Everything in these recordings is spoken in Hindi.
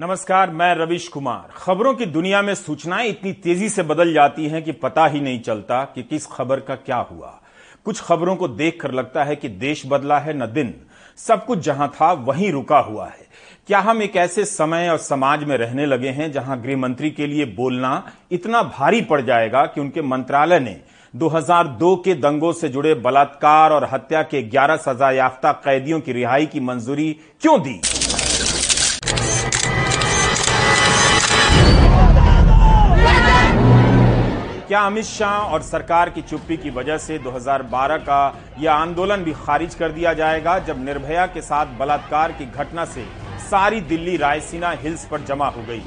नमस्कार, मैं रविश कुमार। खबरों की दुनिया में सूचनाएँ इतनी तेज़ी से बदल जाती हैं कि पता ही नहीं चलता कि किस खबर का क्या हुआ। कुछ खबरों को देखकर लगता है कि देश बदला है न दिन। सब कुछ जहाँ था, वहीं रुका हुआ है। क्या हम एक ऐसे समय और समाज में रहने लगे हैं जहाँ गृह मंत्री के लिए बोलना इतना भारी पड़ जाएगा कि उनके मंत्रालय ने 2002 के दंगों से जुड़े बलात्कार और हत्या के 11 सजा याफ्ता कैदियों की रिहाई की मंजूरी क्यों दी? क्या अमित शाह और सरकार की चुप्पी की वजह से 2012 का यह आंदोलन भी खारिज कर दिया जाएगा, जब निर्भया के साथ बलात्कार की घटना से सारी दिल्ली रायसीना हिल्स पर जमा हो गई।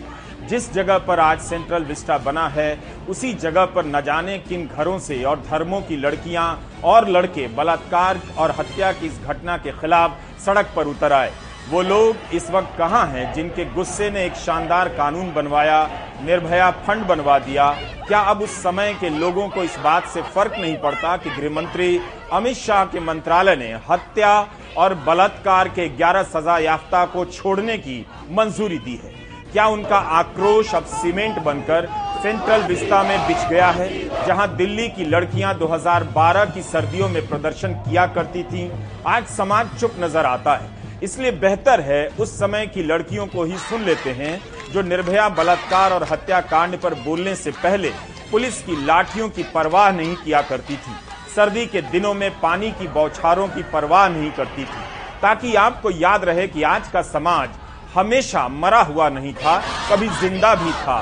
जिस जगह पर आज सेंट्रल विस्टा बना है, उसी जगह पर न जाने किन घरों से और धर्मों की लड़कियाँ और लड़के बलात्कार और हत्या की इस घटना के खिलाफ सड़क पर उतर आए। वो लोग इस वक्त कहाँ हैं जिनके गुस्से ने एक शानदार कानून बनवाया, निर्भया फंड बनवा दिया? क्या अब उस समय के लोगों को इस बात से फ़र्क नहीं पड़ता कि गृह मंत्री अमित शाह के मंत्रालय ने हत्या और बलात्कार के 11 सजा याफ्ता को छोड़ने की मंजूरी दी है? क्या उनका आक्रोश अब सीमेंट बनकर सेंट्रल विस्ता में बिछ गया है, जहाँ दिल्ली की लड़कियाँ 2012 की सर्दियों में प्रदर्शन किया करती थीं? आज समाज चुप नज़र आता है। इसलिए बेहतर है उस समय की लड़कियों को ही सुन लेते हैं जो निर्भया, बलात्कार और हत्याकांड पर बोलने से पहले पुलिस की लाठियों की परवाह नहीं किया करती थी। सर्दी के दिनों में पानी की बौछारों की परवाह नहीं करती थी। ताकि आपको याद रहे कि आज का समाज हमेशा मरा हुआ नहीं था, कभी ज़िंदा भी था।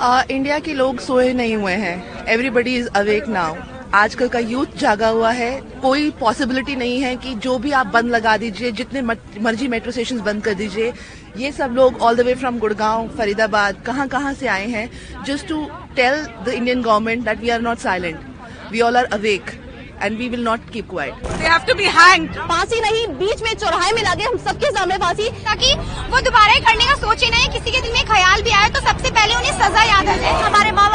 इंडिया के लोग सोए नहीं हुए हैं। एवरीबडी इज़ अवेक नाउ आजकल का यूथ जागा हुआ है। कोई पॉसिबिलिटी नहीं है कि जो भी आप बंद लगा दीजिए, जितने मर्ज़ी मेट्रो स्टेशन बंद कर दीजिए, ये सब लोग all the way from Gurgaon, Faridabad कहाँ कहाँ से आए हैं just to tell the Indian government that we are not silent we all are awake and we will not keep quiet they have to be hanged. फांसी नहीं बीच में चौराहे में लगे हम सबके सामने फांसी। ताकि वो दोबारा ही करने का सोचे नहीं किसी के दिल में ख्याल भी आए तो सबसे पहले उन्हें सजा याद आ जाए। हमारे माँ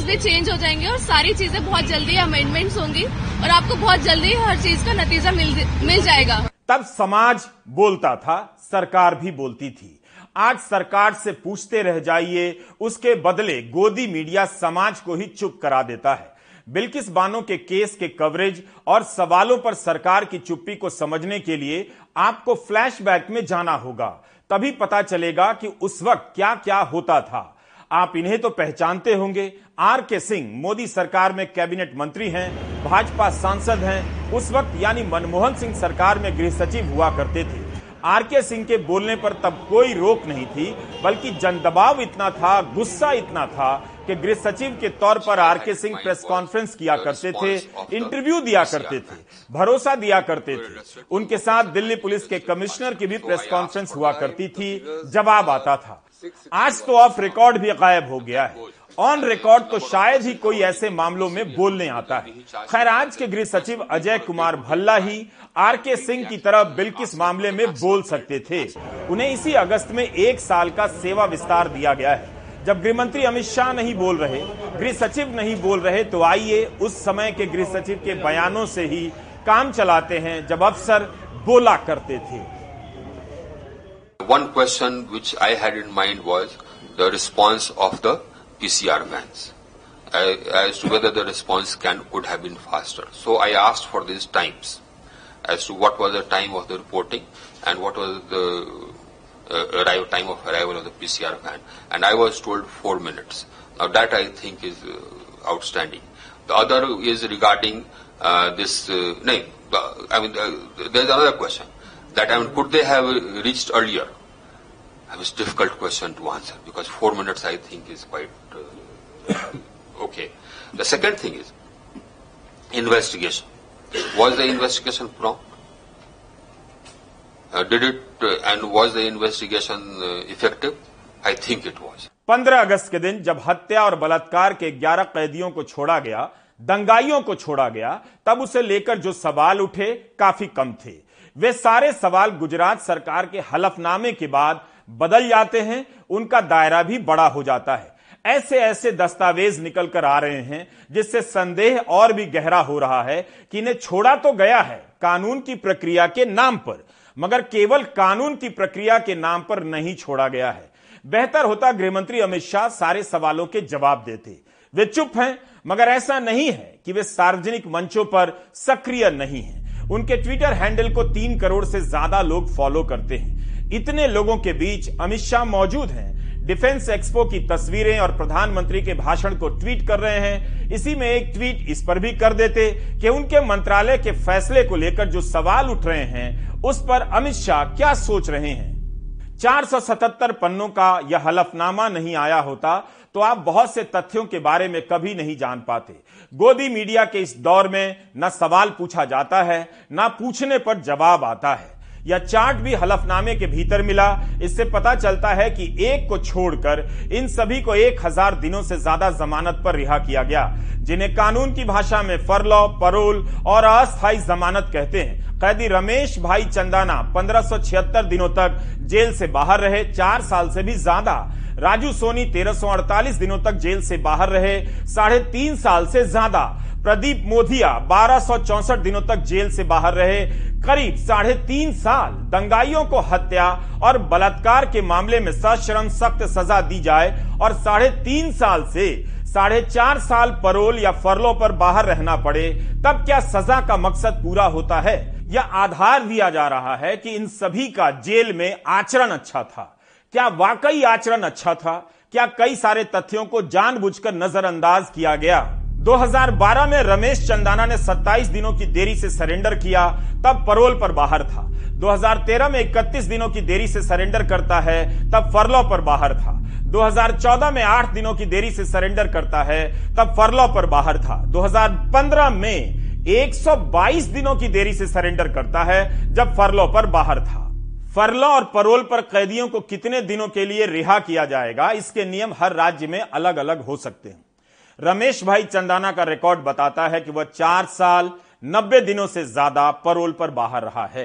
लॉ एंड ऑर्डर्स भी चेंज हो जाएँगे और सारी चीज़ें बहुत जल्दी अमेंडमेंट्स होंगी और आपको बहुत जल्दी हर चीज़ का नतीजा मिल मिल जाएगा। तब समाज बोलता था, सरकार भी बोलती थी। आज सरकार से पूछते रह जाइए, उसके बदले गोदी मीडिया समाज को ही चुप करा देता है। बिल्किस बानो के केस के कवरेज और सवालों पर सरकार की चुप्पी को समझने के लिए आपको फ्लैशबैक में जाना होगा। तभी पता चलेगा कि उस वक्त क्या क्या होता था। आप इन्हें तो पहचानते होंगे। आर के सिंह, मोदी सरकार में कैबिनेट मंत्री हैं, भाजपा सांसद हैं। उस वक्त यानी मनमोहन सिंह सरकार में गृह सचिव हुआ करते थे। आर के सिंह के बोलने पर तब कोई रोक नहीं थी, बल्कि जनदबाव इतना था, गुस्सा इतना था कि गृह सचिव के तौर पर are K Singh press conference किया करते थे, इंटरव्यू दिया करते थे, भरोसा दिया करते थे। उनके साथ दिल्ली पुलिस के कमिश्नर की भी प्रेस कॉन्फ्रेंस हुआ करती थी, जवाब आता था। आज तो ऑफ़ रिकॉर्ड भी गायब हो गया है। ऑन रिकॉर्ड तो शायद ही कोई ऐसे मामलों में बोलने आता है। खैर, आज के गृह सचिव अजय कुमार भल्ला ही आर के सिंह की तरह बिल्किस मामले में बोल सकते थे। उन्हें इसी अगस्त में एक साल का सेवा विस्तार दिया गया है। जब गृह मंत्री अमित शाह नहीं बोल रहे, गृह सचिव नहीं बोल रहे तो आइए उस समय के गृह सचिव के बयानों से ही काम चलाते हैं, जब अफसर बोला करते थे। One question which I had in mind was the response of the PCR vans, uh, as to whether the response can could have been faster. So I asked for these times, as to what was the time of the reporting and what was the uh, arrive time of arrival of the PCR van, and I was told four minutes. Now that I think is uh, outstanding. The other is regarding uh, this. Uh, no, I mean, uh, there's another question that I mean, could they have reached earlier? It was difficult question to answer because four minutes I think is quite uh, okay. The second thing is investigation. Was the investigation prompt? Uh, did it uh, and was the investigation uh, effective? I think it was. पंद्रह अगस्त के दिन जब हत्या और बलात्कार के ग्यारह कैदियों को छोड़ा गया दंगाइयों को छोड़ा गया तब उसे लेकर जो सवाल उठे काफ़ी कम थे वे सारे सवाल गुजरात सरकार के हलफनामे के बाद बदल जाते हैं, उनका दायरा भी बड़ा हो जाता है। ऐसे ऐसे दस्तावेज़ निकल कर आ रहे हैं, जिससे संदेह और भी गहरा हो रहा है कि इन्हें छोड़ा तो गया है कानून की प्रक्रिया के नाम पर, मगर केवल कानून की प्रक्रिया के नाम पर नहीं छोड़ा गया है। बेहतर होता गृहमंत्री अमित शाह सारे सवालों के जवाब देते। वे चुप हैं, मगर ऐसा नहीं है कि वे सार्वजनिक मंचों पर सक्रिय नहीं हैं। उनके ट्विटर हैंडल को तीन करोड़ से ज़्यादा लोग फॉलो करते हैं। इतने लोगों के बीच अमित शाह मौजूद हैं। डिफेंस एक्सपो की तस्वीरें और प्रधानमंत्री के भाषण को ट्वीट कर रहे हैं। इसी में एक ट्वीट इस पर भी कर देते कि उनके मंत्रालय के फैसले को लेकर जो सवाल उठ रहे हैं, उस पर अमित शाह क्या सोच रहे हैं? 477 पन्नों का यह हलफनामा नहीं आया होता। तो आप बहुत से तथ्यों के बारे में कभी नहीं जान पाते। गोदी मीडिया के इस दौर में न सवाल पूछा जाता है, न पूछने पर जवाब आता है। यह चार्ट भी हलफनामे के भीतर मिला। इससे पता चलता है कि एक को छोड़कर इन सभी को एक हज़ार दिनों से ज़्यादा जमानत पर रिहा किया गया, जिन्हें कानून की भाषा में फरलॉ, परोल और अस्थायी जमानत कहते हैं। कैदी रमेश भाई चंदाना 1576 दिनों तक जेल से बाहर रहे, चार साल से भी ज़्यादा। राजू सोनी 1348 दिनों तक जेल से बाहर रहे, साढ़े तीन साल से ज़्यादा। प्रदीप मोधिया बारह दिनों तक जेल से बाहर रहे, करीब साढ़े तीन साल दंगाइयों को हत्या और बलात्कार के मामले में सश्रम सख्त सजा दी जाए और साढ़े तीन साल से साढ़े चार साल परोल या फरलों पर बाहर रहना पड़े, तब क्या सजा का मकसद पूरा होता है यह आधार दिया जा रहा है कि इन सभी का जेल में आचरण अच्छा था? क्या वाकई आचरण अच्छा था? क्या कई सारे तथ्यों को जानबूझकर नजरअंदाज किया गया? 2012 में रमेश चंदाना ने 27 दिनों की देरी से सरेंडर किया, तब परोल पर बाहर था। 2013 में 31 दिनों की देरी से सरेंडर करता है, तब फरलो पर बाहर था। 2014 में 8 दिनों की देरी से सरेंडर करता है, तब फरलो पर बाहर था। 2015 में 122 दिनों की देरी से सरेंडर करता है, जब फरलो पर बाहर था। फरलो और परोल पर कैदियों को कितने दिनों के लिए रिहा किया जाएगा? इसके नियम हर राज्य में अलग अलग हो सकते हैं। रमेश भाई चंदाना का रिकॉर्ड बताता है कि वह चार साल, नब्बे दिनों से ज़्यादा परोल पर बाहर रहा है।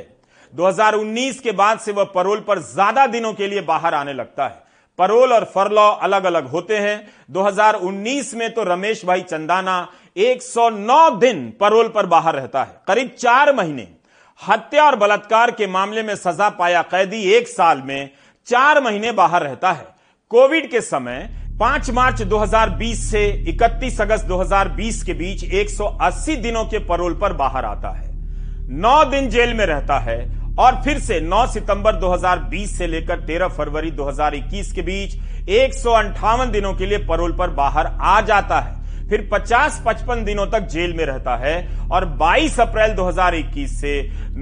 2019 के बाद से वह परोल पर ज़्यादा दिनों के लिए बाहर आने लगता है। परोल और फरलॉ अलग अलग होते हैं। 2019 में तो रमेश भाई चंदाना 109 दिन परोल पर बाहर रहता है। करीब चार महीने हत्या और बलात्कार के मामले में सजा पाया कैदी एक साल में चार महीने बाहर रहता है। कोविड के समय 5 मार्च 2020 से 31 अगस्त 2020 के बीच 180 दिनों के परोल पर बाहर आता है। 9 दिन जेल में रहता है और फिर से 9 सितंबर 2020 से लेकर 13 फरवरी 2021 के बीच एक दिनों के लिए परोल पर बाहर आ जाता है। फिर 50-55 दिनों तक जेल में रहता है और 22 अप्रैल 2021 से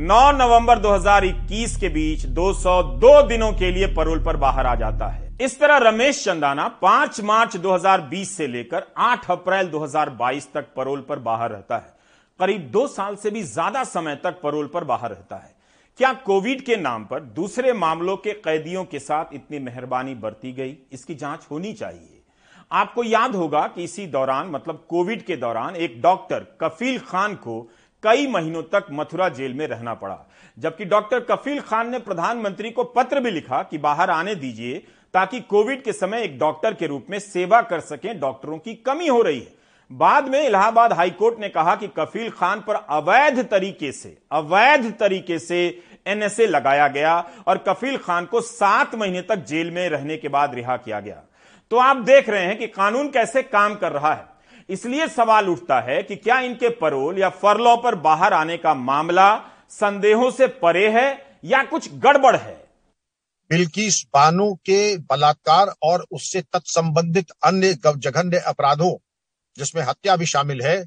9 नवंबर 2021 के बीच 202 दिनों के लिए परोल पर बाहर आ जाता है। इस तरह रमेश चंदाना 5 मार्च 2020 से लेकर 8 अप्रैल 2022 तक परोल पर बाहर रहता है। करीब दो साल से भी ज़्यादा समय तक परोल पर बाहर रहता है। क्या कोविड के नाम पर दूसरे मामलों के कैदियों के साथ इतनी मेहरबानी बरती गई? इसकी जाँच होनी चाहिए। आपको याद होगा कि इसी दौरान मतलब कोविड के दौरान, एक डॉक्टर कफील खान को कई महीनों तक मथुरा जेल में रहना पड़ा। जबकि डॉक्टर कफील खान ने प्रधानमंत्री को पत्र भी लिखा कि बाहर आने दीजिए, ताकि कोविड के समय एक डॉक्टर के रूप में सेवा कर सकें, डॉक्टरों की कमी हो रही है। बाद में इलाहाबाद हाईकोर्ट ने कहा कि कफील खान पर अवैध तरीके से, अवैध तरीके से एनएसए लगाया गया और कफील खान को सात महीने तक जेल में रहने के बाद रिहा किया गया। तो आप देख रहे हैं कि कानून कैसे काम कर रहा है। इसलिए सवाल उठता है कि क्या इनके परोल या फरलॉ पर बाहर आने का मामला संदेहों से परे है या कुछ गड़बड़ है? बिल्किस बानो के बलात्कार और उससे तत्संबंधित अन्य जघन्य अपराधों, जिसमें हत्या भी शामिल है,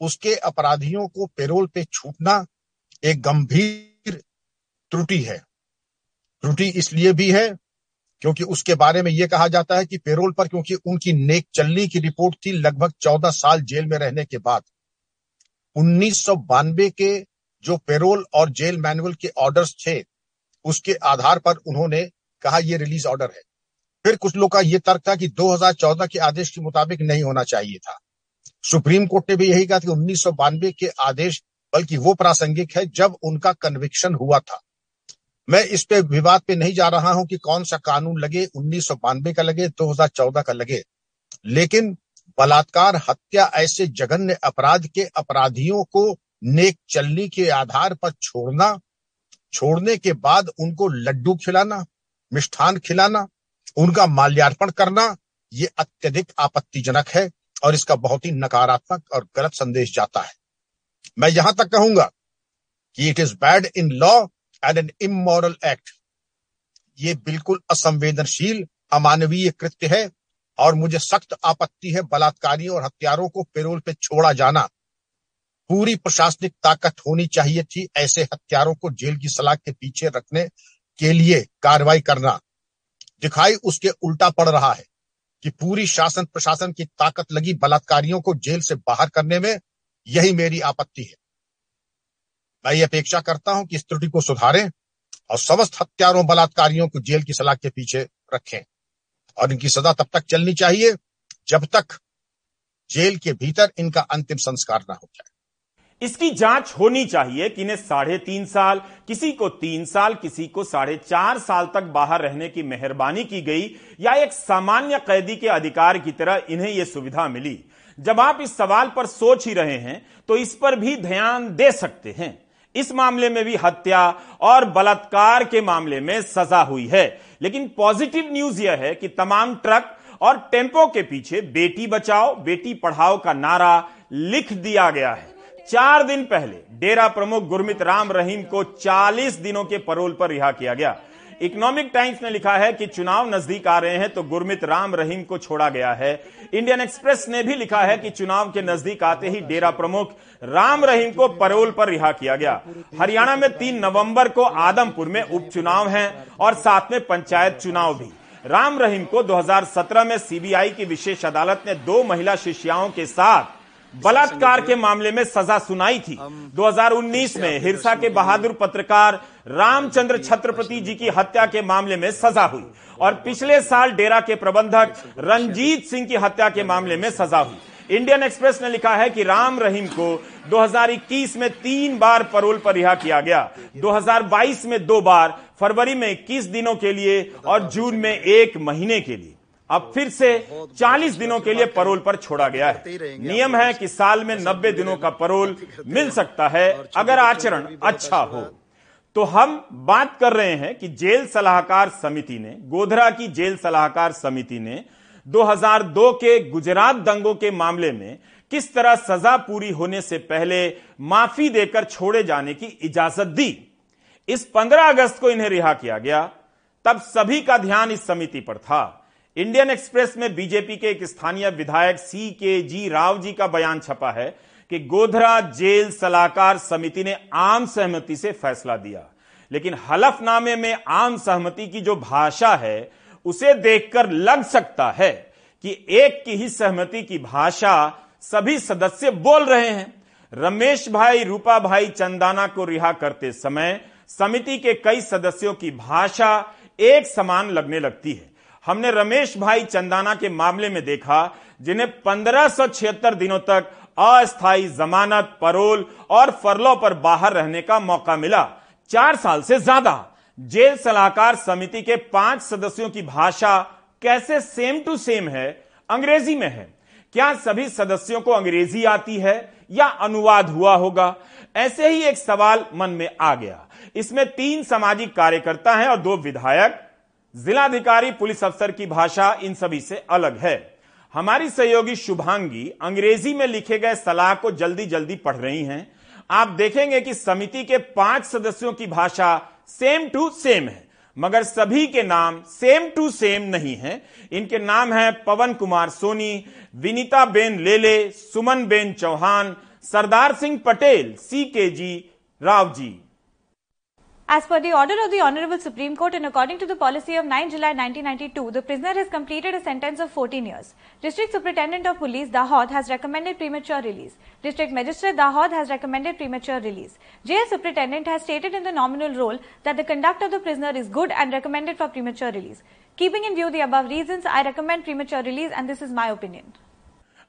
उसके अपराधियों को पेरोल पे छूटना एक गंभीर त्रुटि है। त्रुटि इसलिए भी है क्योंकि उसके बारे में यह कहा जाता है कि पेरोल पर, क्योंकि उनकी नेक चलनी की रिपोर्ट थी लगभग चौदह साल जेल में रहने के बाद। उन्नीस सौ बानवे के जो पेरोल और जेल मैनुअल के ऑर्डर्स थे, उसके आधार पर उन्होंने कहा यह रिलीज़ ऑर्डर है। फिर कुछ लोग का यह तर्क था कि 2014 के आदेश के मुताबिक नहीं होना चाहिए था। सुप्रीम कोर्ट ने भी यही कहा कि उन्नीस सौ बानवे के आदेश, बल्कि वो प्रासंगिक है जब उनका कन्विक्शन हुआ था। मैं इस पे विवाद पे नहीं जा रहा हूँ कि कौन सा कानून लगे, उन्नीस सौ बानवे का लगे 2014 का लगे। लेकिन बलात्कार, हत्या ऐसे जघन्य अपराध के अपराधियों को नेक चलनी के आधार पर छोड़ना, छोड़ने के बाद उनको लड्डू खिलाना, मिष्ठान खिलाना, उनका माल्यार्पण करना, ये अत्यधिक आपत्तिजनक है और इसका बहुत ही नकारात्मक और गलत संदेश जाता है। मैं यहाँ तक कहूँगा कि it is bad in law and an immoral act ये बिल्कुल असंवेदनशील, अमानवीय कृत्य है और मुझे सख्त आपत्ति है बलात्कारियों और हत्यारों को पेरोल पे छोड़ा जाना। पूरी प्रशासनिक ताकत होनी चाहिए थी ऐसे हत्यारों को जेल की सलाह के पीछे रखने के लिए कार्रवाई करना। दिखाई उसके उल्टा पड़ रहा है कि पूरी शासन प्रशासन की ताकत लगी बलात्कारियों को जेल से बाहर करने में यही मेरी आपत्ति है। मैं ये अपेक्षा करता हूँ कि इस त्रुटि को सुधारें और समस्त हत्यारों, बलात्कारियों को जेल की सलाह के पीछे रखें और इनकी सजा तब तक चलनी चाहिए जब तक जेल के भीतर इनका अंतिम संस्कार न हो जाए। इसकी जाँच होनी चाहिए कि इन्हें साढ़े तीन साल, किसी को तीन साल, किसी को साढ़े चार साल तक बाहर रहने की मेहरबानी की गई या एक सामान्य कैदी के अधिकार की तरह इन्हें यह सुविधा मिली। जब आप इस सवाल पर सोच ही रहे हैं तो इस पर भी ध्यान दे सकते हैं। इस मामले में भी हत्या और बलात्कार के मामले में सजा हुई है। लेकिन पॉजिटिव न्यूज़ यह है कि तमाम ट्रक और टेंपो के पीछे बेटी बचाओ, बेटी पढ़ाओ का नारा लिख दिया गया है। चार दिन पहले डेरा प्रमुख गुरमित राम रहीम को 40 दिनों के परोल पर रिहा किया गया। इकोनॉमिक टाइम्स ने लिखा है कि चुनाव नज़दीक आ रहे हैं तो गुरमित राम रहीम को छोड़ा गया है। इंडियन एक्सप्रेस ने भी लिखा है कि चुनाव के नज़दीक आते ही डेरा प्रमुख राम रहीम को परोल पर रिहा किया गया। हरियाणा में तीन नवंबर को आदमपुर में उपचुनाव है और साथ में पंचायत चुनाव भी। राम रहीम को 2017 में सीबीआई की विशेष अदालत ने दो महिला शिष्याओं के साथ बलात्कार के मामले में सजा सुनाई थी। 2019 में हिरसा के बहादुर पत्रकार रामचंद्र छत्रपति जी की हत्या के मामले में सजा हुई और पिछले साल डेरा के प्रबंधक रंजीत सिंह की हत्या के मामले में सजा हुई। इंडियन एक्सप्रेस ने लिखा है कि राम रहीम को 2021 में तीन बार परोल पर रिहा किया गया। 2022 में दो बार, फरवरी में 21 दिनों के लिए और जून में एक महीने के लिए। अब फिर से 40 दिनों के लिए परोल पर छोड़ा गया है। नियम है कि साल में 90 दिनों का परोल मिल सकता है अगर आचरण अच्छा हो। तो हम बात कर रहे हैं कि जेल सलाहकार समिति ने, गोधरा की जेल सलाहकार समिति ने 2002 के गुजरात दंगों के मामले में किस तरह सजा पूरी होने से पहले माफ़ी देकर छोड़े जाने की इजाज़त दी। इस 15 अगस्त को इन्हें रिहा किया गया। तब सभी का ध्यान इस समिति पर था। इंडियन एक्सप्रेस में बीजेपी के एक स्थानीय विधायक सी के जी राव जी का बयान छपा है। कि गोधरा जेल सलाहकार समिति ने आम सहमति से फैसला दिया। लेकिन हलफनामे में आम सहमति की जो भाषा है, उसे देखकर लग सकता है कि एक की ही सहमति की भाषा सभी सदस्य बोल रहे हैं। रमेश भाई, रूपा भाई, चंदाना को रिहा करते समय समिति के कई सदस्यों की भाषा एक समान लगने लगती है। हमने रमेश भाई, चंदाना के मामले में देखा, जिन्हें पंद्रह दिनों तक अस्थायी जमानत, परोल और फरलो पर बाहर रहने का मौका मिला। चार साल से ज़्यादा। जेल सलाहकार समिति के पाँच सदस्यों की भाषा कैसे सेम टू सेम है, अंग्रेज़ी में है? क्या सभी सदस्यों को अंग्रेज़ी आती है या अनुवाद हुआ होगा? ऐसे ही एक सवाल मन में आ गया। इसमें तीन सामाजिक कार्यकर्ता हैं और दो विधायक। जिलाधिकारी, पुलिस अफसर की भाषा इन सभी से अलग है। हमारी सहयोगी शुभांगी अंग्रेज़ी में लिखे गए सलाह को जल्दी जल्दी पढ़ रही हैं। आप देखेंगे कि समिति के पाँच सदस्यों की भाषा सेम टू सेम है, मगर सभी के नाम सेम टू सेम नहीं है। इनके नाम है Pawan Kumar Soni, Vinita Ben Lele, Suman Ben Chauhan, Sardar Singh Patel, C K G, Rao ji. As per the order of the Honorable Supreme Court and according to the policy of 9 July 1992, the prisoner has completed a sentence of 14 years. District Superintendent of Police Dahod has recommended premature release. District Magistrate Dahod has recommended premature release. Jail Superintendent has stated in the nominal role that the conduct of the prisoner is good and recommended for premature release. Keeping in view the above reasons, I recommend premature release and this is my opinion.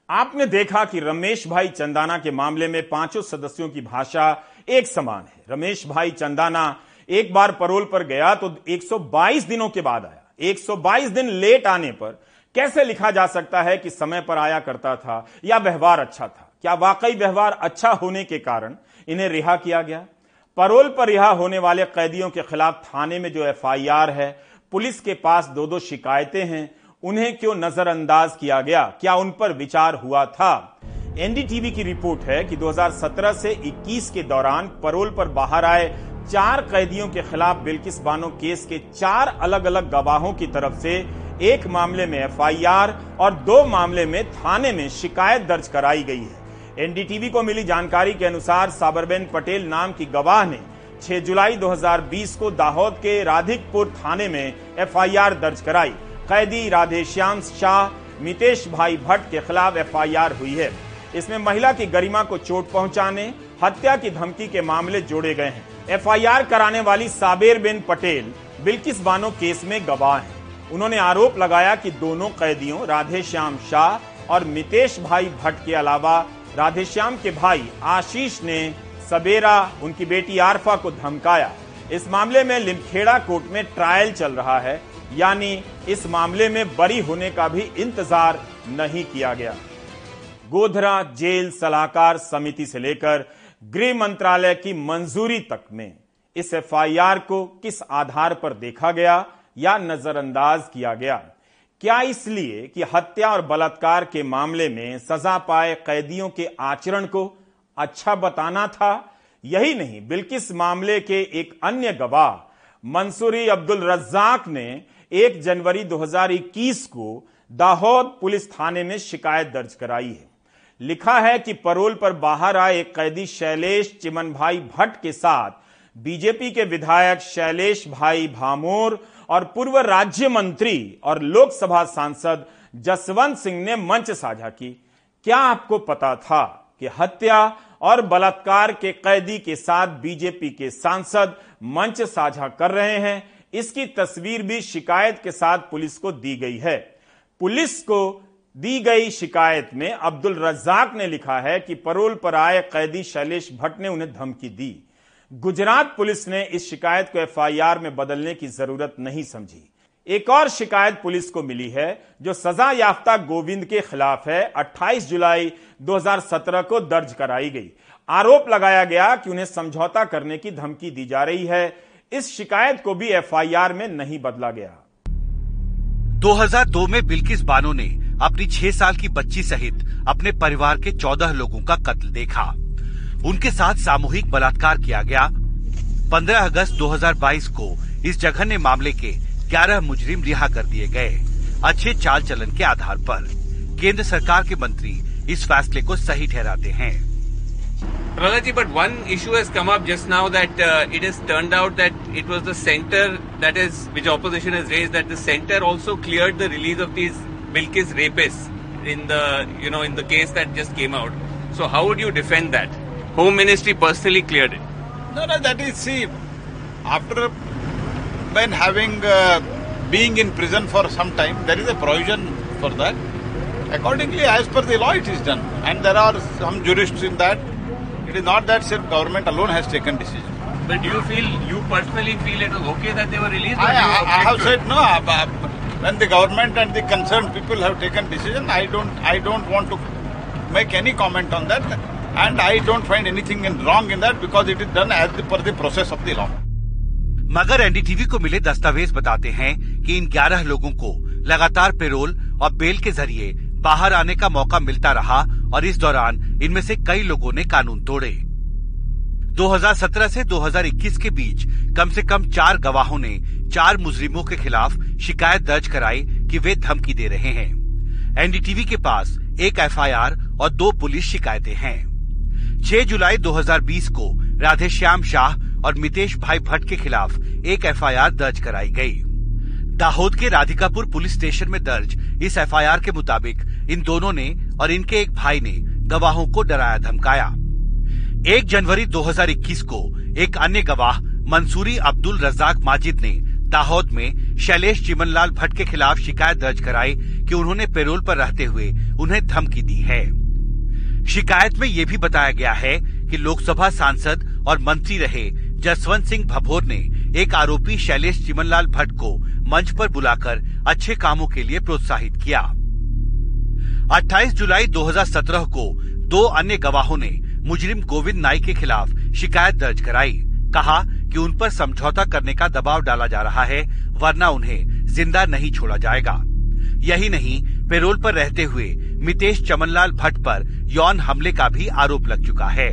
आपने देखा कि रमेश भाई चंदाना के मामले में पांचों सदस्यों की भाषा एक समान है रमेश भाई चंदाना एक बार परोल पर गया तो 122 दिनों के बाद आया। 122 दिन लेट आने पर कैसे लिखा जा सकता है कि समय पर आया करता था? या व्यवहार अच्छा था? क्या वाकई व्यवहार अच्छा होने के कारण इन्हें रिहा किया गया? परोल पर रिहा होने वाले कैदियों के खिलाफ थाने में जो एफआईआर है, पुलिस के पास दो दो शिकायतें हैं। उन्हें क्यों नजरअंदाज किया गया? क्या उन पर विचार हुआ था? एनडीटीवी की रिपोर्ट है कि 2017 से 21 के दौरान परोल पर बाहर आए चार कैदियों के खिलाफ बिल्किस बानो केस के चार अलग अलग गवाहों की तरफ़ से एक मामले में एफआईआर और दो मामले में थाने में शिकायत दर्ज कराई गई है। एनडीटीवी को मिली जानकारी के अनुसार साबरबेन पटेल नाम की गवाह ने 6 जुलाई 2020 को दाहोद के राधिकपुर थाने में एफआईआर दर्ज कराई। कैदी राधेश्याम शाह, मितेश भाई भट्ट के खिलाफ एफआईआर हुई है। इसमें महिला की गरिमा को चोट पहुँचाने, हत्या की धमकी के मामले जोड़े गए हैं। एफआईआर कराने वाली साबेर बिन पटेल बिल्किस बानो केस में गवाह हैं। उन्होंने आरोप लगाया कि दोनों कैदियों राधेश्याम शाह और मितेश भाई भट्ट के अलावा राधेश्याम के भाई आशीष ने सबेरा, उनकी बेटी आरफा को धमकाया। इस मामले में लिमखेड़ा कोर्ट में ट्रायल चल रहा है, यानी इस मामले में बरी होने का भी इंतज़ार नहीं किया गया। गोधरा जेल सलाहकार समिति से लेकर गृह मंत्रालय की मंजूरी तक में इस एफआईआर को किस आधार पर देखा गया या नजरअंदाज किया गया? क्या इसलिए कि हत्या और बलात्कार के मामले में सजा पाए कैदियों के आचरण को अच्छा बताना था? यही नहीं, बल्कि इस मामले के एक अन्य गवाह, मंसूरी अब्दुल रज्जाक ने 1 जनवरी 2021 को दाहोद पुलिस थाने में शिकायत दर्ज कराई है। लिखा है कि परोल पर बाहर आए कैदी शैलेश चिमन भाई भट्ट के साथ बीजेपी के विधायक शैलेश भाई भामोर और पूर्व राज्य मंत्री और लोकसभा सांसद जसवंत सिंह ने मंच साझा की। क्या आपको पता था कि हत्या और बलात्कार के कैदी के साथ बीजेपी के सांसद मंच साझा कर रहे हैं? इसकी तस्वीर भी शिकायत के साथ पुलिस को दी गई है। पुलिस को दी गई शिकायत में अब्दुल रज्जाक ने लिखा है कि परोल पर आए कैदी शैलेश भट्ट ने उन्हें धमकी दी। गुजरात पुलिस ने इस शिकायत को एफआईआर में बदलने की ज़रूरत नहीं समझी। एक और शिकायत पुलिस को मिली है, जो सजा याफ्ता गोविंद के खिलाफ है। 28 जुलाई 2017 को दर्ज कराई गई। आरोप लगाया गया कि उन्हें समझौता करने की धमकी दी जा रही है। इस शिकायत को भी एफआईआर में नहीं बदला गया। 2002 में बिल्किस बानो ने अपनी छह साल की बच्ची सहित अपने परिवार के चौदह लोगों का कत्ल देखा। उनके साथ सामूहिक बलात्कार किया गया। 15 अगस्त 2022 को इस जघन्य मामले के 11 मुजरिम रिहा कर दिए गए अच्छे चाल चलन के आधार पर। केंद्र सरकार के मंत्री इस फैसले को सही ठहराते हैं। Prahlad ji but one issue has come up just now that it is turn out that it was the that is which opposition is raise that the centre also clear the release of these Bilkis rapists in the, you know, in the case that just came out. So how would you defend that? Home Ministry personally cleared it. No, no, that is, see, after when having, uh, being in prison for some time, there is a provision for that. Accordingly, as per the law, it is done. And there are some jurists in that. It is not that sir, government alone has taken decision. But do you feel, you personally feel it was okay that they were released? I, I, I have said no. When the government and the concerned people have taken decision, I don't, I don't want to make any comment on that, and I don't find anything in, wrong in that because it is done as the, per the process of the law. मगर एनडीटीवी को मिले दस्तावेज़ बताते हैं कि इन 11 लोगों को लगातार पेरोल और बेल के ज़रिए बाहर आने का मौका मिलता रहा और इस दौरान इनमें से कई लोगों ने कानून तोड़े 2017 से 2021 के बीच कम से कम चार गवाहों ने चार मुजरिमों के खिलाफ शिकायत दर्ज कराई कि वे धमकी दे रहे हैं। एनडीटीवी के पास एक एफआईआर और दो पुलिस शिकायतें हैं। 6 जुलाई 2020 को राधेश्याम शाह और मितेश भाई भट्ट के खिलाफ एक एफआईआर दर्ज कराई गई। दाहोद के राधिकापुर पुलिस स्टेशन में दर्ज इस एफआईआर के मुताबिक इन दोनों ने और इनके एक भाई ने गवाहों को डराया, धमकाया। एक जनवरी 2021 को एक अन्य गवाह, मंसूरी अब्दुल रजाक माजिद ने दाहोद में शैलेश चिमनलाल भट्ट के खिलाफ शिकायत दर्ज कराई कि उन्होंने पेरोल पर रहते हुए उन्हें धमकी दी है। शिकायत में ये भी बताया गया है कि लोकसभा सांसद और मंत्री रहे जसवंत सिंह भभोर ने एक आरोपी शैलेश चिमनलाल भट्ट को मंच पर बुलाकर अच्छे कामों के लिए प्रोत्साहित किया। 28 जुलाई 2017 को दो अन्य गवाहों ने मुजरिम गोविंद नाई के खिलाफ शिकायत दर्ज कराई। कहा कि उन पर समझौता करने का दबाव डाला जा रहा है, वरना उन्हें ज़िंदा नहीं छोड़ा जाएगा। यही नहीं, पेरोल पर रहते हुए मितेश चमनलाल भट्ट पर यौन हमले का भी आरोप लग चुका है।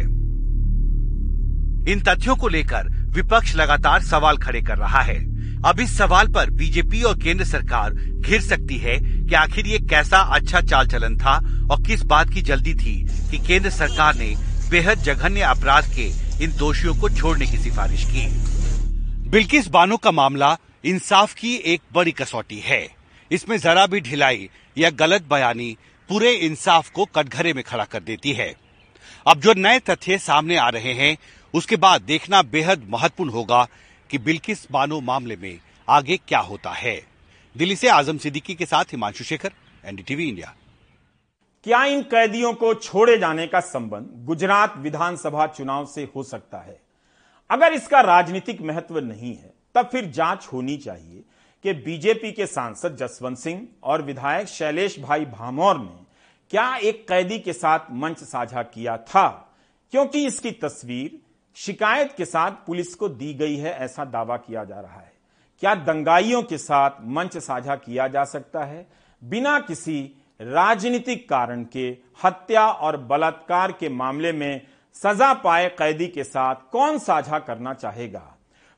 इन तथ्यों को लेकर विपक्ष लगातार सवाल खड़े कर रहा है। अब इस सवाल पर बीजेपी और केंद्र सरकार घिर सकती है कि आखिर ये कैसा अच्छा चाल चलन था और किस बात की जल्दी थी कि केंद्र सरकार ने बेहद जघन्य अपराध के इन दोषियों को छोड़ने की सिफारिश की। बिल्किस बानो का मामला इंसाफ की एक बड़ी कसौटी है। इसमें जरा भी ढिलाई या गलत बयानी पूरे इंसाफ को कटघरे में खड़ा कर देती है। अब जो नए तथ्य सामने आ रहे हैं, उसके बाद देखना बेहद महत्वपूर्ण होगा कि बिल्किस बानो मामले में आगे क्या होता है। दिल्ली से आज़म सिद्दीकी के साथ हिमांशु शेखर, एनडीटीवी इंडिया। क्या इन कैदियों को छोड़े जाने का संबंध गुजरात विधानसभा चुनाव से हो सकता है? अगर इसका राजनीतिक महत्व नहीं है, तब फिर जाँच होनी चाहिए कि बीजेपी के सांसद जसवंत सिंह और विधायक शैलेश भाई भामौर ने क्या एक कैदी के साथ मंच साझा किया था? क्योंकि इसकी तस्वीर शिकायत के साथ पुलिस को दी गई है, ऐसा दावा किया जा रहा है। क्या दंगाइयों के साथ मंच साझा किया जा सकता है? बिना किसी राजनीतिक कारण के, हत्या और बलात्कार के मामले में सजा पाए कैदी के साथ कौन साझा करना चाहेगा?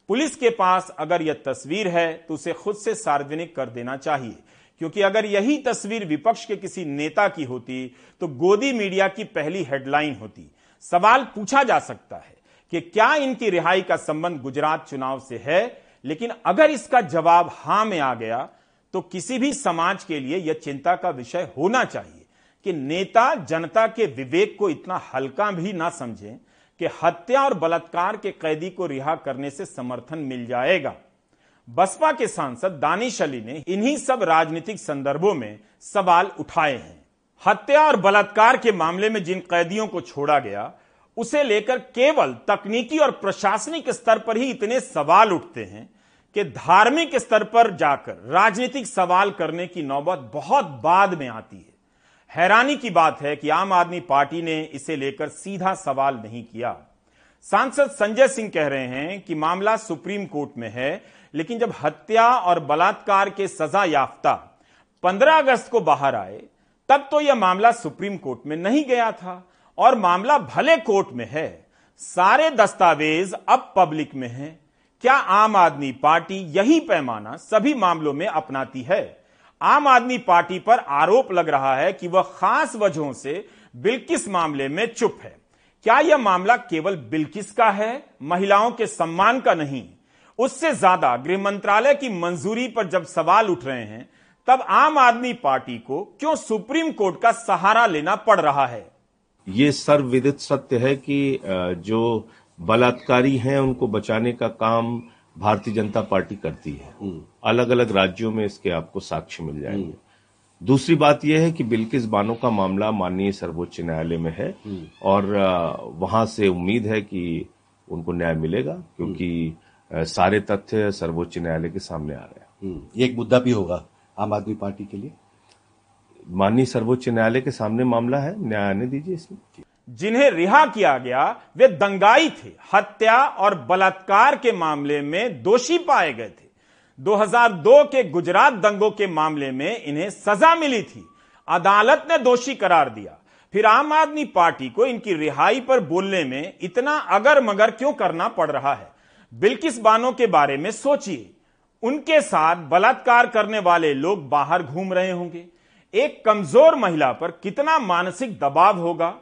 पुलिस के पास अगर यह तस्वीर है तो उसे खुद से सार्वजनिक कर देना चाहिए। क्योंकि अगर यही तस्वीर विपक्ष के किसी नेता की होती तो गोदी मीडिया की पहली हेडलाइन होती। सवाल पूछा जा सकता है कि क्या इनकी रिहाई का संबंध गुजरात चुनाव से है? लेकिन अगर इसका जवाब हाँ में आ गया तो किसी भी समाज के लिए यह चिंता का विषय होना चाहिए कि नेता जनता के विवेक को इतना हल्का भी ना समझें कि हत्या और बलात्कार के कैदी को रिहा करने से समर्थन मिल जाएगा। बसपा के सांसद दानिश अली ने इन्हीं सब राजनीतिक संदर्भों में सवाल उठाए हैं। हत्या और बलात्कार के मामले में जिन कैदियों को छोड़ा गया, उसे लेकर केवल तकनीकी और प्रशासनिक स्तर पर ही इतने सवाल उठते हैं कि धार्मिक स्तर पर जाकर राजनीतिक सवाल करने की नौबत बहुत बाद में आती है। हैरानी की बात है कि आम आदमी पार्टी ने इसे लेकर सीधा सवाल नहीं किया। सांसद संजय सिंह कह रहे हैं कि मामला सुप्रीम कोर्ट में है, लेकिन जब हत्या और बलात्कार के सजा याफ्ता 15 अगस्त को बाहर आए, तब तो यह मामला सुप्रीम कोर्ट में नहीं गया था और मामला भले कोर्ट में है, सारे दस्तावेज़ अब पब्लिक में हैं। क्या आम आदमी पार्टी यही पैमाना सभी मामलों में अपनाती है? आम आदमी पार्टी पर आरोप लग रहा है कि वह खास वजहों से बिल्किस मामले में चुप है। क्या यह मामला केवल बिल्किस का है, महिलाओं के सम्मान का नहीं? उससे ज़्यादा गृह मंत्रालय की मंजूरी पर जब सवाल उठ रहे हैं, तब आम आदमी पार्टी को क्यों सुप्रीम कोर्ट का सहारा लेना पड़ रहा है? ये सर्वविदित सत्य है कि जो बलात्कारी हैं उनको बचाने का काम भारतीय जनता पार्टी करती है हम्म। अलग अलग राज्यों में इसके आपको साक्ष्य मिल जाएँगे हम्म। दूसरी बात यह है कि बिल्किस बानो का मामला माननीय सर्वोच्च न्यायालय में है हम्म। और वहाँ से उम्मीद है कि उनको न्याय मिलेगा क्योंकि सारे तथ्य सर्वोच्च न्यायालय के सामने आ रहे हैं ये एक मुद्दा भी होगा आम आदमी पार्टी के लिए माननीय सर्वोच्च न्यायालय के सामने मामला है न्याय आने दीजिए इसमें जिन्हें रिहा किया गया, वे दंगाई थे। हत्या और बलात्कार के मामले में दोषी पाए गए थे। 2002 के गुजरात दंगों के मामले में इन्हें सजा मिली थी। अदालत ने दोषी करार दिया। फिर आम आदमी पार्टी को इनकी रिहाई पर बोलने में इतना अगर मगर क्यों करना पड़ रहा है? बिल्किस बानो के बारे में सोचिए। उनके साथ बलात्कार करने वाले लोग बाहर घूम रहे होंगे। एक कमज़ोर महिला पर कितना मानसिक दबाव होगा?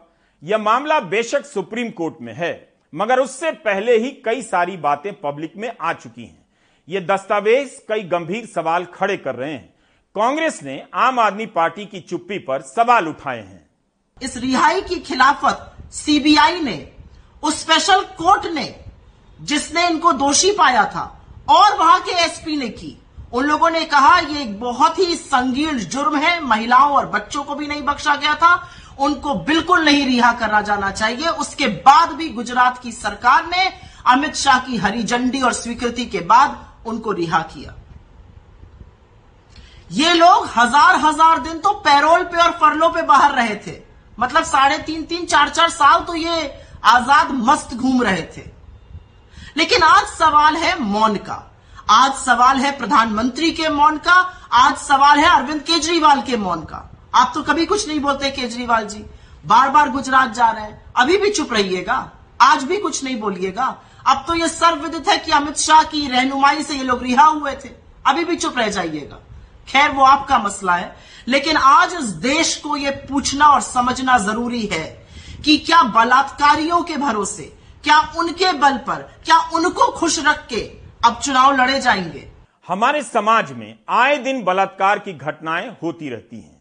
यह मामला बेशक सुप्रीम कोर्ट में है, मगर उससे पहले ही कई सारी बातें पब्लिक में आ चुकी हैं। ये दस्तावेज़ कई गंभीर सवाल खड़े कर रहे हैं। कांग्रेस ने आम आदमी पार्टी की चुप्पी पर सवाल उठाए हैं। इस रिहाई की खिलाफत सीबीआई ने, उस स्पेशल कोर्ट ने, जिसने इनको दोषी पाया था, और वहाँ के एसपी ने की। उन लोगों ने कहा, ये एक बहुत ही संगीन जुर्म है, महिलाओं और बच्चों को भी नहीं बख्शा गया था उनको बिल्कुल नहीं रिहा करा जाना चाहिए। उसके बाद भी गुजरात की सरकार ने अमित शाह की हरी झंडी और स्वीकृति के बाद उनको रिहा किया। ये लोग हज़ार हज़ार दिन तो पैरोल पे और फरलो पे बाहर रहे थे। मतलब साढ़े तीन तीन, चार चार साल तो ये आज़ाद मस्त घूम रहे थे। लेकिन आज सवाल है मौन का। आज सवाल है प्रधानमंत्री के मौन का। आज सवाल है अरविंद केजरीवाल के मौन का। आप तो कभी कुछ नहीं बोलते, केजरीवाल जी। बार बार गुजरात जा रहे हैं। अभी भी चुप रहिएगा। आज भी कुछ नहीं बोलिएगा। अब तो ये सर्वविदित है कि अमित शाह की रहनुमाई से ये लोग रिहा हुए थे। अभी भी चुप रह जाइएगा। खैर, वो आपका मसला है। लेकिन आज इस देश को ये पूछना और समझना ज़रूरी है कि क्या बलात्कारियों के भरोसे, क्या उनके बल पर, क्या उनको खुश रख के अब चुनाव लड़े जाएँगे? हमारे समाज में आए दिन बलात्कार की घटनाएँ होती रहती हैं।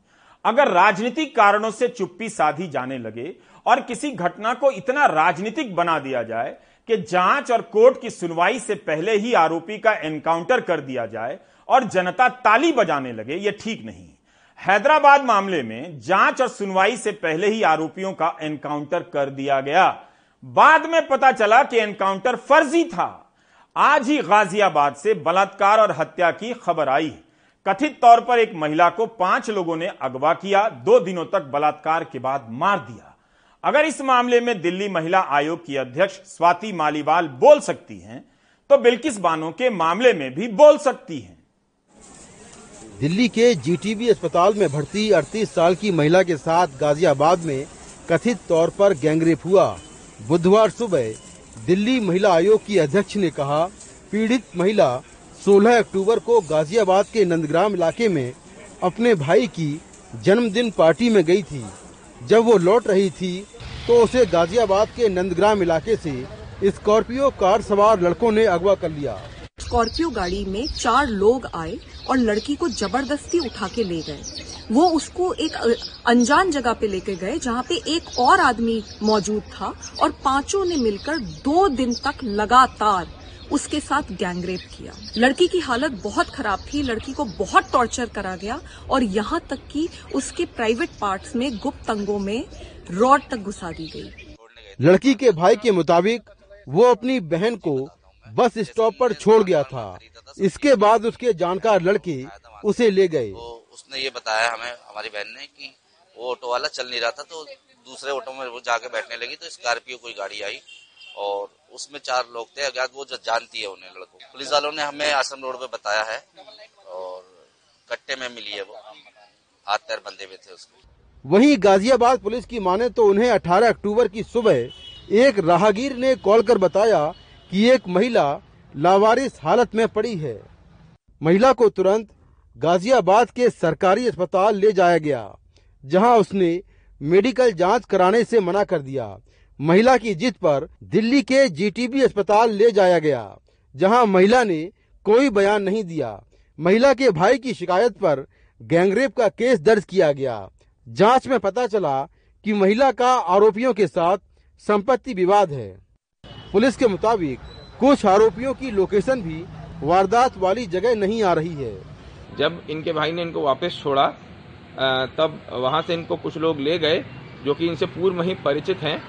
अगर राजनीतिक कारणों से चुप्पी साधी जाने लगे और किसी घटना को इतना राजनीतिक बना दिया जाए कि जाँच और कोर्ट की सुनवाई से पहले ही आरोपी का एनकाउंटर कर दिया जाए और जनता ताली बजाने लगे यह ठीक नहीं। हैदराबाद मामले में जाँच और सुनवाई से पहले ही आरोपियों का एनकाउंटर कर दिया गया। बाद में पता चला कि एनकाउंटर फर्जी था। आज ही गाजियाबाद से बलात्कार और हत्या की खबर आई कथित तौर पर एक महिला को पाँच लोगों ने अगवा किया, दो दिनों तक बलात्कार के बाद मार दिया। अगर इस मामले में दिल्ली महिला आयोग की अध्यक्ष स्वाति मालीवाल बोल सकती हैं तो बिल्किस बानो के मामले में भी बोल सकती हैं। दिल्ली के जीटीबी अस्पताल में भर्ती 38 साल की महिला के साथ गाजियाबाद में कथित तौर पर गैंगरेप हुआ। बुधवार सुबह दिल्ली महिला आयोग की अध्यक्ष ने कहा, पीड़ित महिला 16 अक्टूबर को गाजियाबाद के नंदग्राम इलाके में अपने भाई की जन्मदिन पार्टी में गई थी। जब वो लौट रही थी तो उसे गाजियाबाद के नंदग्राम इलाके से स्कॉर्पियो कार सवार लड़कों ने अगवा कर लिया। स्कॉर्पियो गाड़ी में चार लोग आए और लड़की को ज़बरदस्ती उठा के ले गए। वो उसको एक अनजान जगह पे लेके गए, जहाँ पे एक और आदमी मौजूद था और पाँचों ने मिलकर दो दिन तक लगातार उसके साथ गैंगरेप किया। लड़की की हालत बहुत खराब थी। लड़की को बहुत टॉर्चर करा गया और यहाँ तक कि उसके प्राइवेट पार्ट्स में गुप्त अंगों में रॉड तक घुसा दी गई। लड़की के भाई के मुताबिक वो अपनी बहन को बस स्टॉप पर छोड़ गया था। इसके बाद उसके जानकार लड़के उसे ले गए। उसने ये बताया हमें हमारी बहन ने कि वो ऑटो वाला चल नहीं रहा था तो दूसरे ऑटो में वो जाके बैठने लगी तो स्कॉर्पियो कोई गाड़ी आई। और उसमें चार लोग थे। अज्ञात वो जो जानती है उन्हें लड़कों पुलिस वालों ने हमें आसम रोड पे बताया है और कट्टे में मिली है वो। हाथ पैर बंधे हुए थे उसके। वहीं गाजियाबाद पुलिस की माने तो उन्हें 18 अक्टूबर की सुबह एक राहगीर ने कॉल कर बताया कि एक महिला लावारिस हालत में पड़ी है। महिला को तुरंत गाजियाबाद के सरकारी अस्पताल ले जाया गया, जहाँ उसने मेडिकल जाँच कराने से मना कर दिया। महिला की जिद पर दिल्ली के जीटीबी अस्पताल ले जाया गया, जहाँ महिला ने कोई बयान नहीं दिया। महिला के भाई की शिकायत पर गैंगरेप का केस दर्ज किया गया। जाँच में पता चला कि महिला का आरोपियों के साथ संपत्ति विवाद है। पुलिस के मुताबिक कुछ आरोपियों की लोकेशन भी वारदात वाली जगह नहीं आ रही है। जब इनके भाई ने इनको वापस छोड़ा तब वहाँ से इनको कुछ लोग ले गए, जो कि इनसे पूर्व ही परिचित हैं।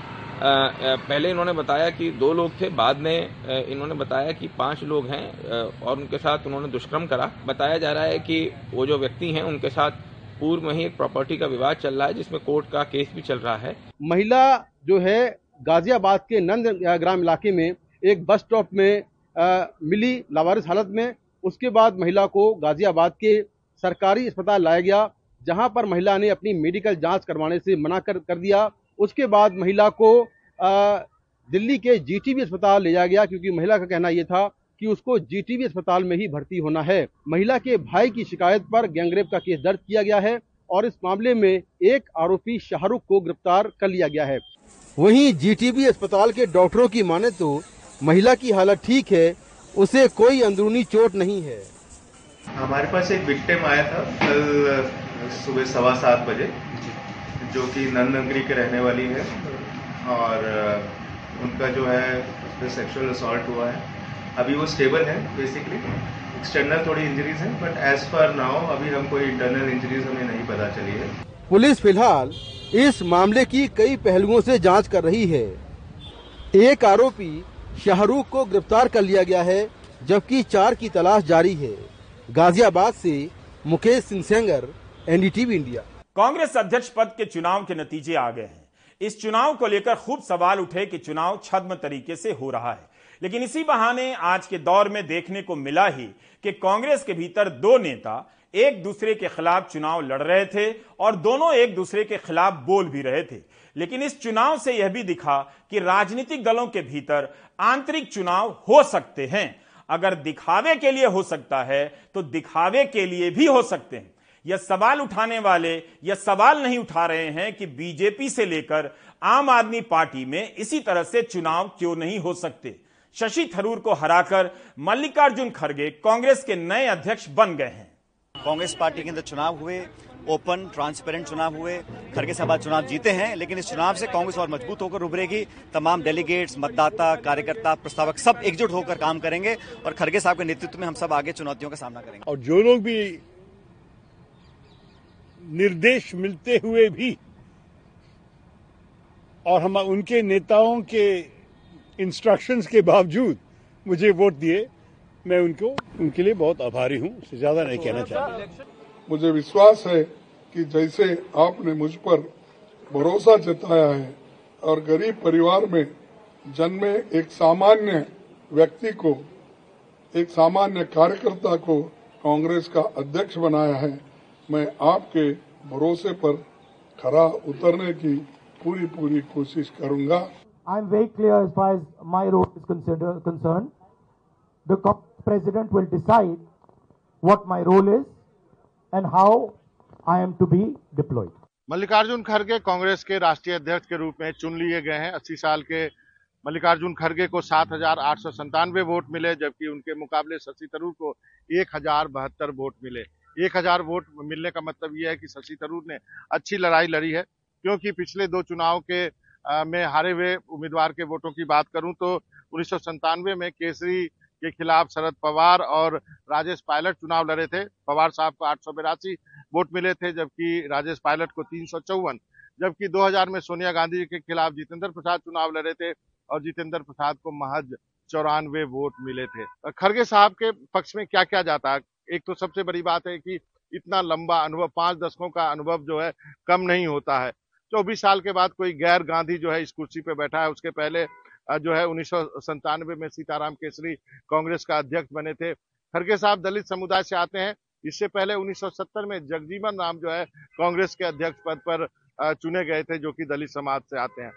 पहले इन्होंने बताया कि दो लोग थे, बाद में इन्होंने बताया कि पाँच लोग हैं और उनके साथ उन्होंने दुष्कर्म करा। बताया जा रहा है कि वो जो व्यक्ति हैं, उनके साथ पूर्व में ही एक प्रॉपर्टी का विवाद चल रहा है, जिसमें कोर्ट का केस भी चल रहा है। महिला जो है, गाजियाबाद के नंद ग्राम इलाके में एक बस स्टॉप में मिली लावारिस हालत में। उसके बाद महिला को गाजियाबाद के सरकारी अस्पताल लाया गया, जहाँ पर महिला ने अपनी मेडिकल जाँच करवाने से मना कर कर दिया। उसके बाद महिला को दिल्ली के जीटीबी अस्पताल ले जाया गया क्योंकि महिला का कहना यह था कि उसको जीटीबी अस्पताल में ही भर्ती होना है। महिला के भाई की शिकायत पर गैंगरेप का केस दर्ज किया गया है और इस मामले में एक आरोपी शाहरुख को गिरफ़्तार कर लिया गया है। वहीं जीटीबी अस्पताल के डॉक्टरों की माने तो महिला की हालत ठीक है उसे कोई अंदरूनी चोट नहीं है। हमारे पास एक विक्टिम आया था कल सुबह सवा सात बजे जो कि नंदनगरी के रहने वाली है। और उनका जो है उस पर सेक्शुअल असॉल्ट हुआ है। अभी वो स्टेबल है बेसिकली एक्सटर्नल थोड़ी इंजरीज हैं बट एज पर नाउ अभी हम कोई इंटरनल इंजरीज हमें नहीं पता चली है। पुलिस फ़िलहाल इस मामले की कई पहलुओं से जाँच कर रही है। एक आरोपी शाहरुख को गिरफ़्तार कर लिया गया है जबकि चार की तलाश जारी है। गाजियाबाद से मुकेश सिंह सेंगर एनडीटीवी इंडिया। कांग्रेस अध्यक्ष पद के चुनाव के नतीजे आ गए हैं। इस चुनाव को लेकर खूब सवाल उठे कि चुनाव छद्म तरीके से हो रहा है। लेकिन इसी बहाने आज के दौर में देखने को मिला ही कि कांग्रेस के भीतर दो नेता एक दूसरे के खिलाफ चुनाव लड़ रहे थे और दोनों एक दूसरे के खिलाफ बोल भी रहे थे। लेकिन इस चुनाव से यह भी दिखा कि राजनीतिक दलों के भीतर आंतरिक चुनाव हो सकते हैं। अगर दिखावे के लिए हो सकता है तो दिखावे के लिए भी हो सकते हैं। यह सवाल उठाने वाले यह सवाल नहीं उठा रहे हैं कि बीजेपी से लेकर आम आदमी पार्टी में इसी तरह से चुनाव क्यों नहीं हो सकते? शशि थरूर को हराकर मल्लिकार्जुन खड़गे कांग्रेस के नए अध्यक्ष बन गए हैं। कांग्रेस पार्टी के अंदर चुनाव हुए ओपन ट्रांसपेरेंट चुनाव हुए खड़गे साहब चुनाव जीते हैं लेकिन इस चुनाव से कांग्रेस और मज़बूत होकर उभरेगी। तमाम डेलीगेट्स मतदाता कार्यकर्ता प्रस्तावक सब एकजुट होकर काम करेंगे और खड़गे साहब के नेतृत्व में हम सब आगे चुनौतियों का सामना करेंगे। और जो लोग भी निर्देश मिलते हुए भी और हम उनके नेताओं के इंस्ट्रक्शंस के बावजूद मुझे वोट दिए मैं उनको उनके लिए बहुत आभारी हूँ उससे ज़्यादा नहीं कहना चाहता। मुझे विश्वास है कि जैसे आपने मुझ पर भरोसा जताया है और गरीब परिवार में जन्मे एक सामान्य व्यक्ति को एक सामान्य कार्यकर्ता को कांग्रेस का अध्यक्ष बनाया है मैं आपके भरोसे पर खरा उतरने की पूरी पूरी कोशिश करूँगा I am very clear as far as my role is concerned. concerned. The president will decide what my role is and how I am to be deployed. Mallikarjun खड़गे कांग्रेस के राष्ट्रीय अध्यक्ष के रूप में चुन लिए गए हैं 80 साल के मल्लिकार्जुन खड़गे को सात हज़ार आठ सौ संतानवे वोट मिले जबकि उनके मुकाबले शशि थरूर को एक हज़ार बहत्तर वोट मिले एक हज़ार वोट मिलने का मतलब यह है कि शशि थरूर ने अच्छी लड़ाई लड़ी है क्योंकि पिछले दो चुनाव के आ, में हारे हुए उम्मीदवार के वोटों की बात करूँ तो उन्नीस में केसरी के खिलाफ शरद पवार और राजेश पायलट चुनाव लड़े थे। पवार साहब को आठ वोट मिले थे जबकि राजेश पायलट को तीन सौ चौवन जबकि 2000 में सोनिया गांधी के खिलाफ जितेंद्र प्रसाद चुनाव लड़े थे और जितेंद्र प्रसाद को महज चौरानवे वोट मिले थे। खड़गे साहब के पक्ष में क्या क्या जाता एक तो सबसे बड़ी बात है कि इतना लंबा अनुभव, पाँच दशकों का अनुभव जो है कम नहीं होता है। चौबीस साल के बाद कोई गैर गांधी जो है इस कुर्सी पे बैठा है, उसके पहले जो है उन्नीस में सीताराम केसरी कांग्रेस का अध्यक्ष बने थे। खड़गे साहब दलित समुदाय से आते हैं। इससे पहले 1970 में जगजीवन राम जो है कांग्रेस के अध्यक्ष पद पर चुने गए थे, जो कि दलित समाज से आते हैं।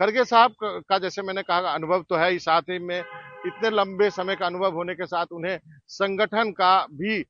खड़गे साहब का जैसे मैंने कहा, अनुभव तो है ही, साथ ही में इतने लंबे समय का अनुभव होने के साथ उन्हें संगठन का भी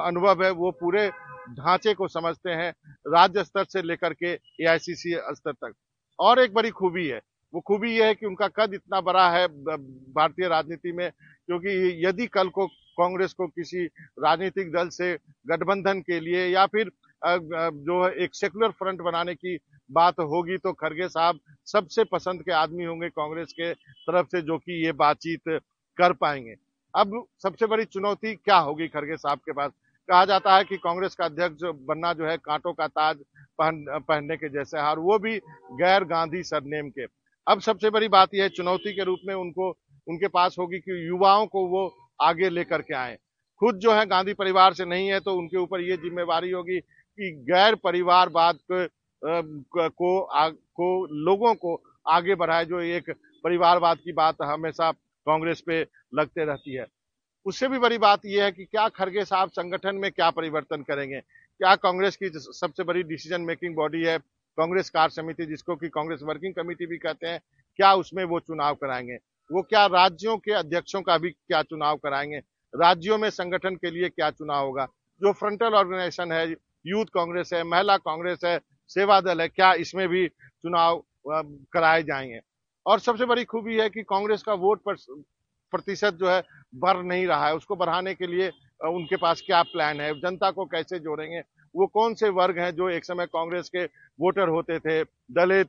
अनुभव है, वो पूरे ढांचे को समझते हैं, राज्य स्तर से लेकर के ए स्तर तक। और एक बड़ी खूबी है, वो खूबी यह है कि उनका कद इतना बड़ा है भारतीय राजनीति में, क्योंकि यदि कल को कांग्रेस को किसी राजनीतिक दल से गठबंधन के लिए या फिर जो है एक सेकुलर फ्रंट बनाने की बात होगी तो खड़गे साहब सबसे पसंद के आदमी होंगे कांग्रेस के तरफ़ से जो कि ये बातचीत कर पाएँगे। अब सबसे बड़ी चुनौती क्या होगी खड़गे साहब के पास? कहा जाता है कि कांग्रेस का अध्यक्ष बनना जो है कांटों का ताज पहन, पहनने के जैसे है और वो भी गैर गांधी सरनेम के। अब सबसे बड़ी बात यह चुनौती के रूप में उनको, उनके पास होगी कि युवाओं को वो आगे लेकर के आए। खुद जो है गांधी परिवार से नहीं है तो उनके ऊपर ये जिम्मेवारी होगी कि गैर परिवारवाद को, को, को लोगों को आगे बढ़ाए जो एक परिवारवाद की बात हमेशा कांग्रेस पे लगते रहती है। उससे भी बड़ी बात यह है कि क्या खड़गे साहब संगठन में क्या परिवर्तन करेंगे? क्या कांग्रेस की सबसे बड़ी डिसीज़न मेकिंग बॉडी है? कांग्रेस कार्य समिति जिसको कि कांग्रेस वर्किंग कमेटी भी कहते हैं क्या उसमें वो चुनाव कराएँगे? वो क्या राज्यों के अध्यक्षों का भी क्या चुनाव कराएँगे? राज्यों में संगठन के लिए क्या चुनाव होगा? जो फ्रंटल ऑर्गेनाइजेशन है यूथ कांग्रेस है, महिला कांग्रेस है, सेवा दल है, क्या इसमें भी चुनाव कराए जाएँगे? और सबसे बड़ी खूबी है कि कांग्रेस का वोट पर, प्रतिशत जो है, बढ़ नहीं रहा है। उसको बढ़ाने के लिए उनके पास क्या प्लान है? जनता को कैसे जोड़ेंगे? वो कौन से वर्ग हैं जो एक समय कांग्रेस के वोटर होते थे? दलित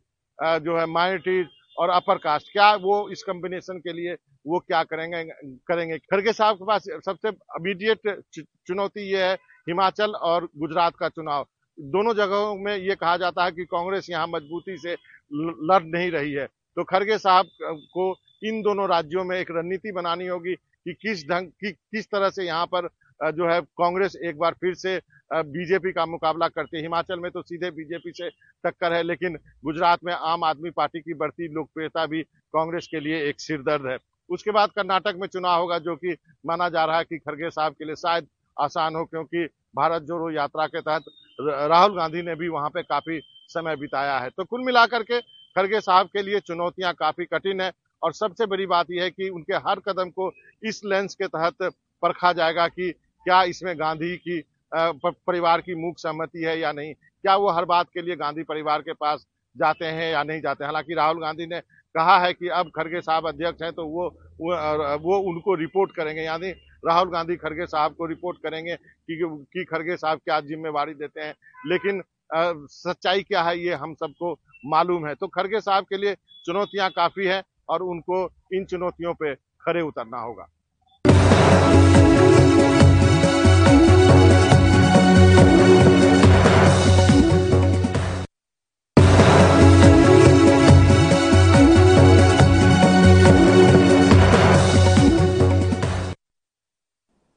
जो है माइनॉरिटीज और अपर कास्ट, क्या वो इस कॉम्बिनेशन के लिए वो क्या करेंगे करेंगे? खड़गे साहब के पास सबसे इमीडिएट चुनौती ये है हिमाचल और गुजरात का चुनाव। दोनों जगहों में ये कहा जाता है कि कांग्रेस यहाँ मजबूती से लड़ नहीं रही है। तो खड़गे साहब को इन दोनों राज्यों में एक रणनीति बनानी होगी कि किस ढंग, की, किस तरह से यहाँ पर जो है कांग्रेस एक बार फिर से बीजेपी का मुकाबला करती है। हिमाचल में तो सीधे बीजेपी से टक्कर है, लेकिन गुजरात में आम आदमी पार्टी की बढ़ती लोकप्रियता भी कांग्रेस के लिए एक सिरदर्द है। उसके बाद कर्नाटक में चुनाव होगा, जो कि माना जा रहा है कि खड़गे साहब के लिए शायद आसान हो क्योंकि भारत जोड़ो यात्रा के तहत राहुल गांधी ने भी वहाँ पे काफ़ी समय बिताया है। तो कुल मिलाकर के खड़गे साहब के लिए चुनौतियाँ काफ़ी कठिन है और सबसे बड़ी बात यह है कि उनके हर कदम को इस लेंस के तहत परखा जाएगा कि क्या इसमें गांधी की परिवार की मूक सहमति है या नहीं। क्या वो हर बात के लिए गांधी परिवार के पास जाते हैं या नहीं जाते हालाँकि राहुल गांधी ने कहा है कि अब खड़गे साहब अध्यक्ष हैं तो वो वो, उनको रिपोर्ट करेंगे। यानी राहुल गांधी खड़गे साहब को रिपोर्ट करेंगे कि, कि खड़गे साहब क्या जिम्मेवारी देते हैं। लेकिन आ, सच्चाई क्या है ये हम सबको मालूम है। तो खड़गे साहब के लिए चुनौतियाँ काफ़ी हैं और उनको इन चुनौतियों पे खड़े उतरना होगा।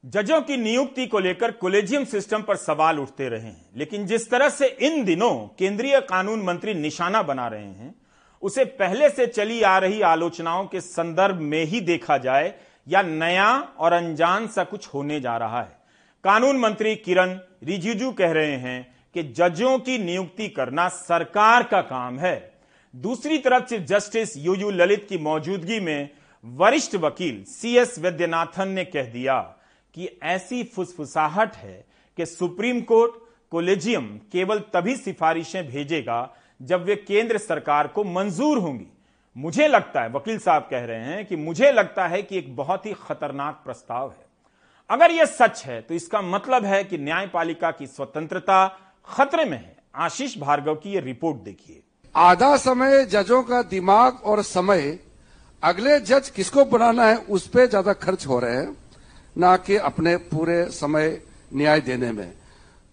जजों की नियुक्ति को लेकर कोलेजियम सिस्टम पर सवाल उठते रहे हैं। लेकिन जिस तरह से इन दिनों केंद्रीय कानून मंत्री निशाना बना रहे हैं, उसे पहले से चली आ रही आलोचनाओं के संदर्भ में ही देखा जाए, या नया और अनजान सा कुछ होने जा रहा है। कानून मंत्री किरण रिजिजू कह रहे हैं कि जजों की नियुक्ति करना सरकार का काम है। दूसरी तरफ़ chief justice U U Lalit की मौजूदगी में वरिष्ठ वकील सी एस वैद्यनाथन ने कह दिया कि ऐसी फुसफुसाहट है कि सुप्रीम कोर्ट, कोलेजियम केवल तभी सिफारिशें भेजेगा जब वे केंद्र सरकार को मंजूर होंगी। मुझे लगता है, वकील साहब कह रहे हैं कि मुझे लगता है कि एक बहुत ही खतरनाक प्रस्ताव है। अगर यह सच है तो इसका मतलब है कि न्यायपालिका की स्वतंत्रता खतरे में है। आशीष भार्गव की यह रिपोर्ट देखिए। आधा समय जजों का दिमाग और समय, अगले जज किसको बनाना है, उस पर ज़्यादा खर्च हो रहे हैं। ना कि अपने पूरे समय न्याय देने में।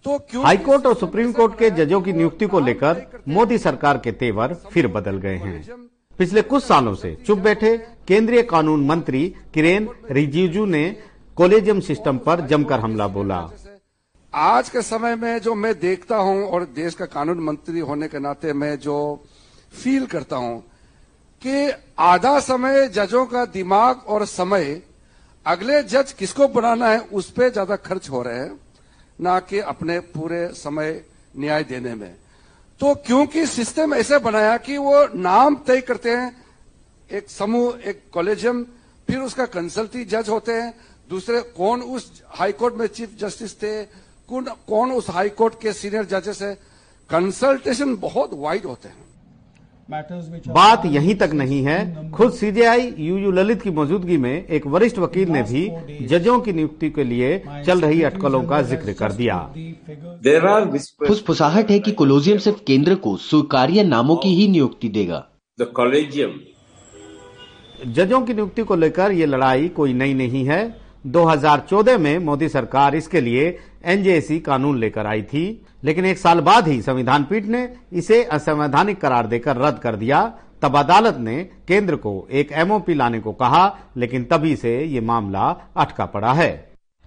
तो क्यों हाईकोर्ट और सुप्रीम कोर्ट के जजों की नियुक्ति को लेकर मोदी सरकार के तेवर फिर बदल गए हैं। पिछले कुछ सालों से चुप बैठे केंद्रीय कानून मंत्री किरेन रिजिजू ने कोलेजियम सिस्टम पर जमकर हमला बोला। आज के समय में जो मैं देखता हूँ और देश का कानून मंत्री होने के नाते मैं जो फील करता हूँ कि आधा समय जजों का दिमाग और समय अगले जज किसको बनाना है, उस पर ज़्यादा खर्च हो रहे हैं, ना कि अपने पूरे समय न्याय देने में। तो क्योंकि सिस्टम ऐसे बनाया कि वो नाम तय करते हैं, एक समूह, एक कॉलेजियम, फिर उसका कंसल्टी जज होते हैं, दूसरे कौन उस हाईकोर्ट में चीफ जस्टिस थे, कौन कौन उस हाईकोर्ट के सीनियर जजेस है। कंसल्टेशन बहुत वाइड होते हैं। बात यहीं तक नहीं है। खुद सीजेआई यू यू ललित की मौजूदगी में एक वरिष्ठ वकील ने भी जजों की नियुक्ति के लिए चल रही अटकलों का ज़िक्र कर दिया। फुसफुसाहट है कि कोलोजियम सिर्फ़ केंद्र को स्वीकार्य नामों की ही नियुक्ति देगा। द कॉलेजियम जजों की नियुक्ति को लेकर ये लड़ाई कोई नई नहीं है। 2014 में मोदी सरकार इसके लिए एनजेसी कानून लेकर आई थी। लेकिन एक साल बाद ही संविधान पीठ ने इसे असंवैधानिक करार देकर रद्द कर दिया। तब अदालत ने केंद्र को एक एमओपी लाने को कहा, लेकिन तभी से ये मामला अटका पड़ा है।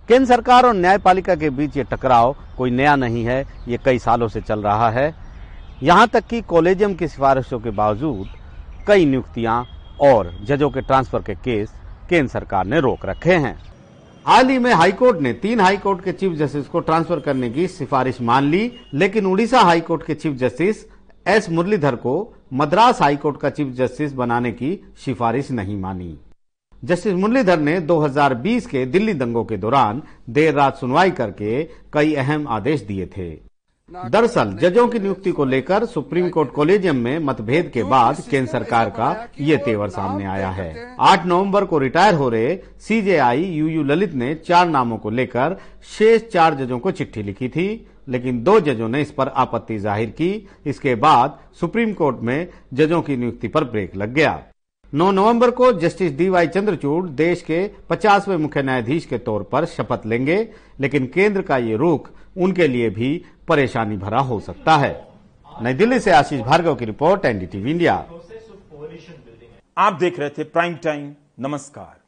केंद्र सरकार और न्यायपालिका के बीच ये टकराव कोई नया नहीं है, ये कई सालों से चल रहा है। यहाँ तक कि कॉलेजियम की सिफारिशों के बावजूद कई नियुक्तियाँ और जजों के ट्रांसफ़र के केस केंद्र सरकार ने रोक रखे हैं। हाल ही में हाईकोर्ट ने तीन हाईकोर्ट के चीफ जस्टिस को ट्रांसफ़र करने की सिफारिश मान ली, लेकिन उड़ीसा हाईकोर्ट के चीफ जस्टिस एस मुरलीधर को मद्रास हाईकोर्ट का चीफ जस्टिस बनाने की सिफारिश नहीं मानी। जस्टिस मुरलीधर ने 2020 के दिल्ली दंगों के दौरान देर रात सुनवाई करके कई अहम आदेश दिए थे। दरअसल, जजों की नियुक्ति को लेकर सुप्रीम कोर्ट कॉलेजियम में मतभेद के बाद केंद्र सरकार का ये तेवर सामने आया है। 8 नवंबर को रिटायर हो रहे सीजेआई यू यू ललित ने चार नामों को लेकर शेष चार जजों को चिट्ठी लिखी थी, लेकिन दो जजों ने इस पर आपत्ति ज़ाहिर की। इसके बाद सुप्रीम कोर्ट में जजों की नियुक्ति पर ब्रेक लग गया। 9 नवंबर को जस्टिस डीवाई चंद्रचूड़ देश के 50वें मुख्य न्यायाधीश के तौर पर शपथ लेंगे, लेकिन केंद्र का ये रुख उनके लिए भी परेशानी भरा हो सकता है। नई दिल्ली से आशीष भार्गव की रिपोर्ट, एनडीटीवी इंडिया। आप देख रहे थे प्राइम टाइम, नमस्कार।